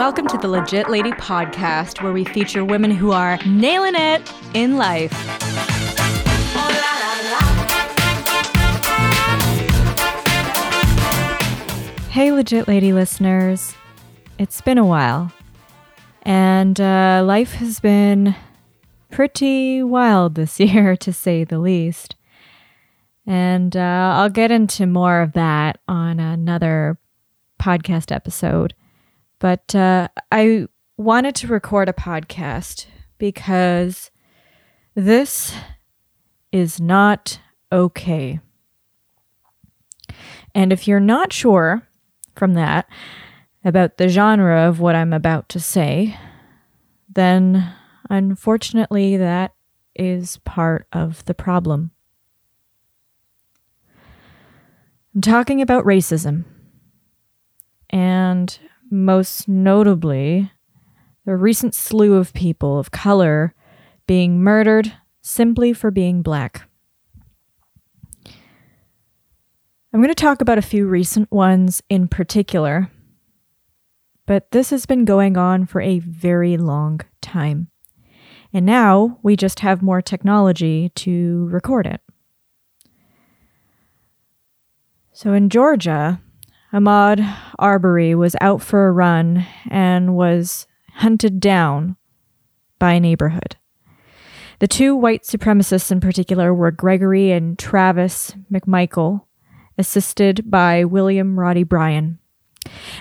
Welcome to the Legit Lady podcast, where we feature women who are nailing it in life. Hey, Legit Lady listeners. It's been a while, and uh, life has been pretty wild this year, to say the least. And uh, I'll get into more of that on another podcast episode. But uh, I wanted to record a podcast because this is not okay. And if you're not sure from that about the genre of what I'm about to say, then unfortunately that is part of the problem. I'm talking about racism. And most notably, the recent slew of people of color being murdered simply for being black. I'm going to talk about a few recent ones in particular, but this has been going on for a very long time. And now we just have more technology to record it. So in Georgia, Ahmaud Arbery was out for a run and was hunted down by a neighborhood. The two white supremacists in particular were Gregory and Travis McMichael, assisted by William Roddy Bryan.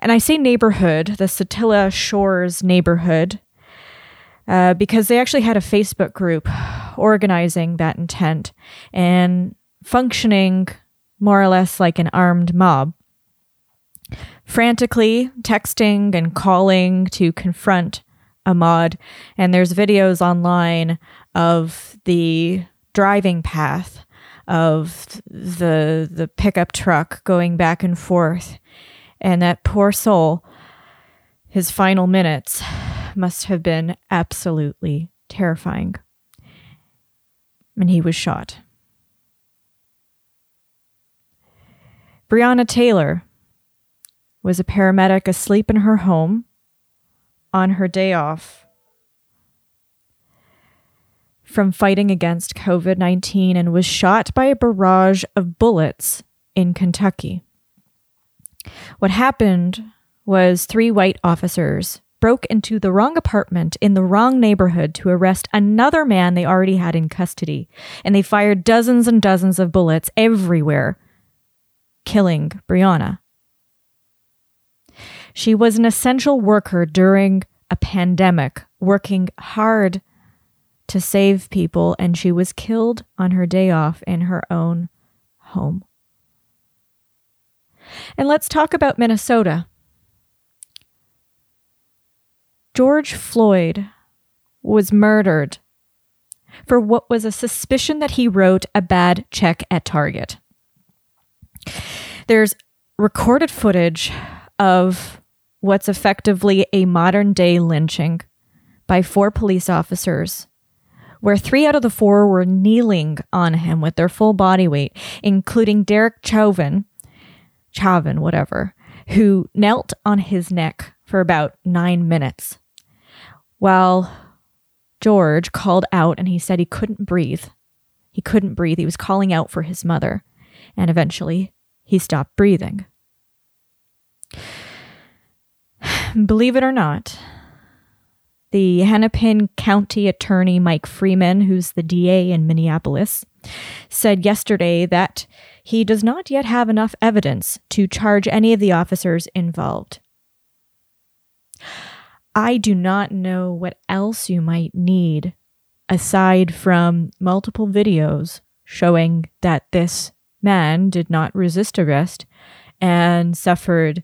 And I say neighborhood, the Satilla Shores neighborhood, uh, because they actually had a Facebook group organizing that intent and functioning more or less like an armed mob. Frantically texting and calling to confront Ahmaud. and there's videos online of the driving path of the the pickup truck going back and forth. And that poor soul his final minutes must have been absolutely terrifying. And he was shot. Breonna Taylor was a paramedic asleep in her home on her day off from fighting against COVID 19 and was shot by a barrage of bullets in Kentucky. What happened was three white officers broke into the wrong apartment in the wrong neighborhood to arrest another man they already had in custody, and they fired dozens and dozens of bullets everywhere killing Breonna. She was an essential worker during a pandemic, working hard to save people, and she was killed on her day off in her own home. And let's talk about Minnesota. George Floyd was murdered for what was a suspicion that he wrote a bad check at Target. There's recorded footage of what's effectively a modern day lynching by four police officers, where three out of the four were kneeling on him with their full body weight, including Derek Chauvin, Chauvin, whatever, who knelt on his neck for about nine minutes. While George called out and he said he couldn't breathe. He couldn't breathe. He was calling out for his mother. And eventually, he stopped breathing. Believe it or not, the Hennepin County Attorney Mike Freeman, who's the DA in Minneapolis, said yesterday that he does not yet have enough evidence to charge any of the officers involved. I do not know what else you might need aside from multiple videos showing that this man did not resist arrest and suffered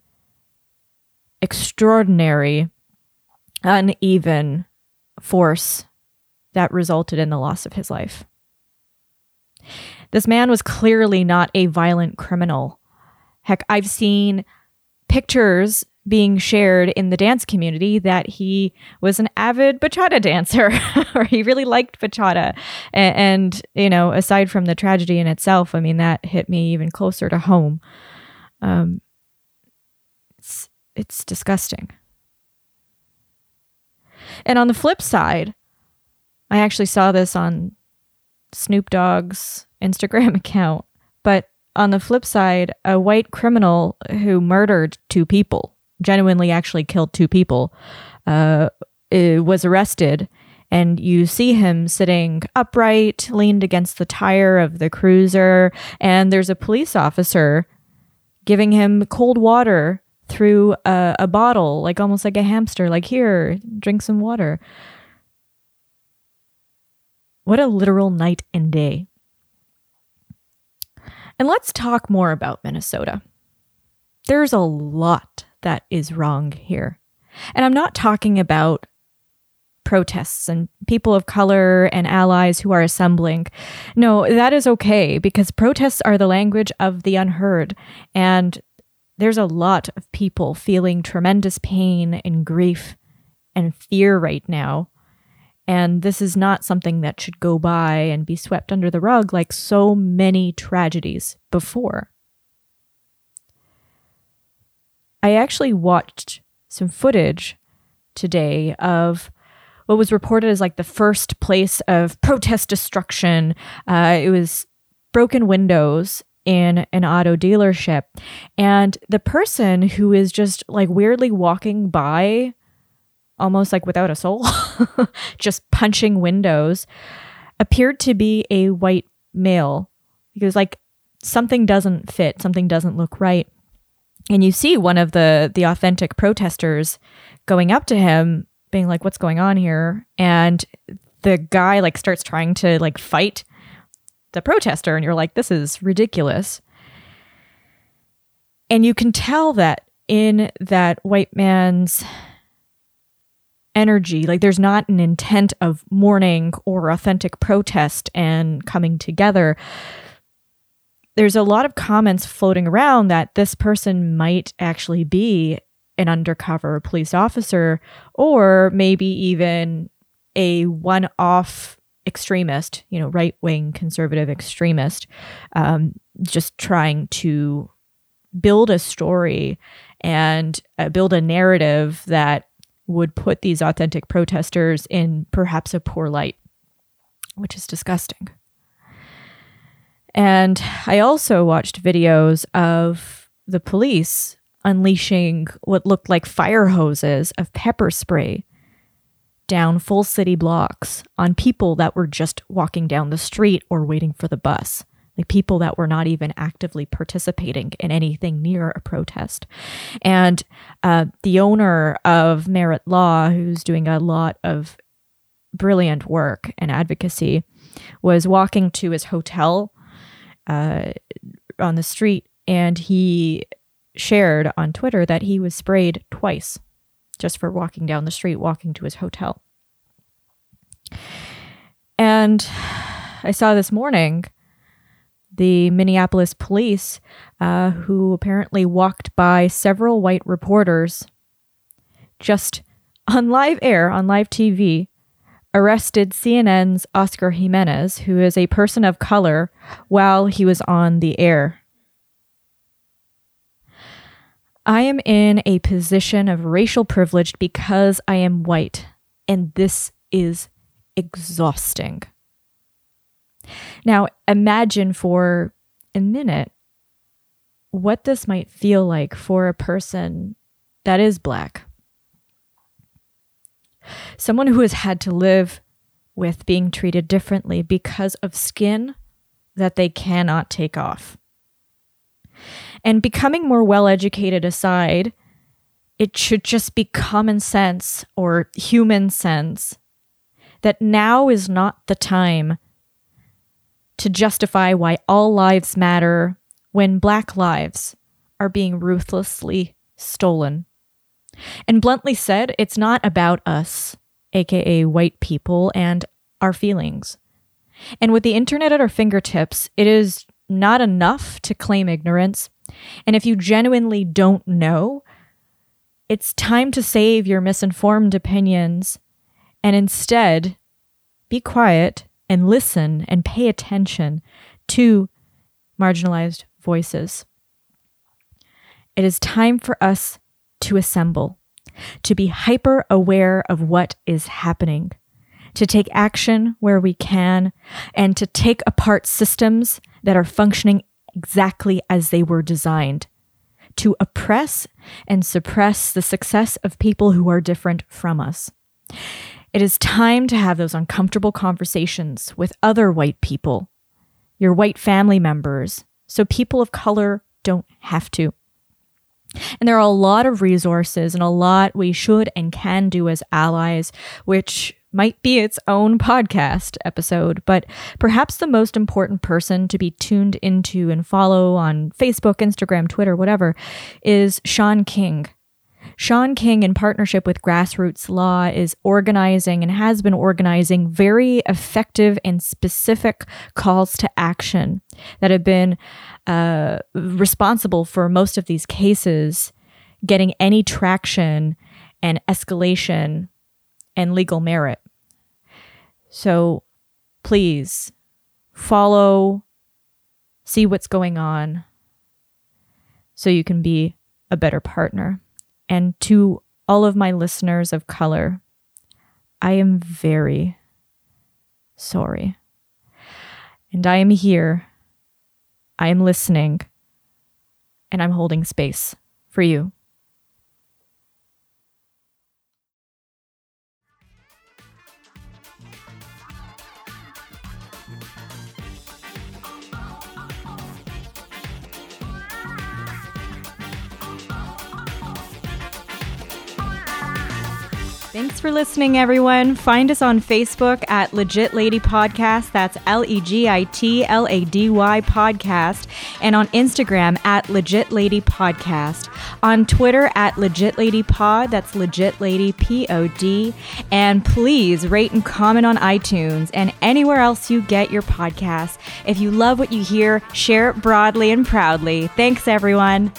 extraordinary, uneven force that resulted in the loss of his life. This man was clearly not a violent criminal. Heck, I've seen pictures being shared in the dance community that he was an avid bachata dancer or he really liked bachata and, and, you know aside from the tragedy in itself i mean that hit me even closer to home um, it's disgusting And on the flip side, I actually saw this on Snoop Dogg's Instagram account, but on the flip side, a white criminal who murdered two people, genuinely actually killed two people, uh, was arrested. And you see him sitting upright, leaned against the tire of the cruiser. And there's a police officer giving him cold water through a, a bottle, like almost like a hamster, like, here, drink some water. What a literal night and day. And let's talk more about Minnesota. There's a lot that is wrong here. And I'm not talking about protests and people of color and allies who are assembling. No, that is okay because protests are the language of the unheard. And there's a lot of people feeling tremendous pain and grief and fear right now and this is not something that should go by and be swept under the rug like so many tragedies before. I actually watched some footage today of what was reported as like the first place of protest destruction. Uh, it was broken windows in an auto dealership. And the person who is just like weirdly walking by almost like without a soul, just punching windows, appeared to be a white male because like something doesn't fit, something doesn't look right. And you see one of the the authentic protesters going up to him being like what's going on here and the guy like starts trying to like fight the protester and you're like this is ridiculous. And you can tell that in that white man's energy. Like there's not an intent of mourning or authentic protest and coming together. There's a lot of comments floating around that this person might actually be an undercover police officer or maybe even a one off extremist, you know, right wing conservative extremist, um, just trying to build a story and uh, build a narrative that would put these authentic protesters in perhaps a poor light, which is disgusting. And I also watched videos of the police unleashing what looked like fire hoses of pepper spray down full city blocks on people that were just walking down the street or waiting for the bus like people that were not even actively participating in anything near a protest. And uh, the owner of Merritt Law, who's doing a lot of brilliant work and advocacy, was walking to his hotel uh, on the street and he shared on Twitter that he was sprayed twice just for walking down the street, walking to his hotel. And I saw this morning the Minneapolis police, uh, who apparently walked by several white reporters just on live air, on live TV, arrested CNN's Oscar Jimenez, who is a person of color, while he was on the air. I am in a position of racial privilege because I am white, and this is exhausting. Now, imagine for a minute what this might feel like for a person that is black. Someone who has had to live with being treated differently because of skin that they cannot take off. And becoming more well educated aside, it should just be common sense or human sense that now is not the time to justify why all lives matter when black lives are being ruthlessly stolen. And bluntly said, it's not about us, aka white people, and our feelings. And with the internet at our fingertips, it is not enough to claim ignorance. And if you genuinely don't know, it's time to save your misinformed opinions and instead be quiet and listen and pay attention to marginalized voices. It is time for us to assemble. to be hyper aware of what is happening, to take action where we can, and to take apart systems that are functioning exactly as they were designed, to oppress and suppress the success of people who are different from us. It is time to have those uncomfortable conversations with other white people, your white family members, so people of color don't have to. And there are a lot of resources and a lot we should and can do as allies, which might be its own podcast episode, but perhaps the most important person to be tuned into and follow on Facebook, Instagram, Twitter, whatever, is Shaun King. Shaun King, in partnership with Grassroots Law, is organizing and has been organizing very effective and specific calls to action that have been uh, responsible for most of these cases getting any traction and escalation and legal merit. So please follow, see what's going on so you can be a better partner. And to all of my listeners of color, I am very sorry. And I am here. I am listening. And I'm holding space for you. Thanks for listening, everyone. Find us on Facebook at Legit Lady Podcast. That's L E G I T L A D Y Podcast. And on Instagram at Legit Lady Podcast. On Twitter at Legit Lady Pod. That's Legit Lady P O D. And please rate and comment on iTunes and anywhere else you get your podcasts. If you love what you hear, share it broadly and proudly. Thanks, everyone.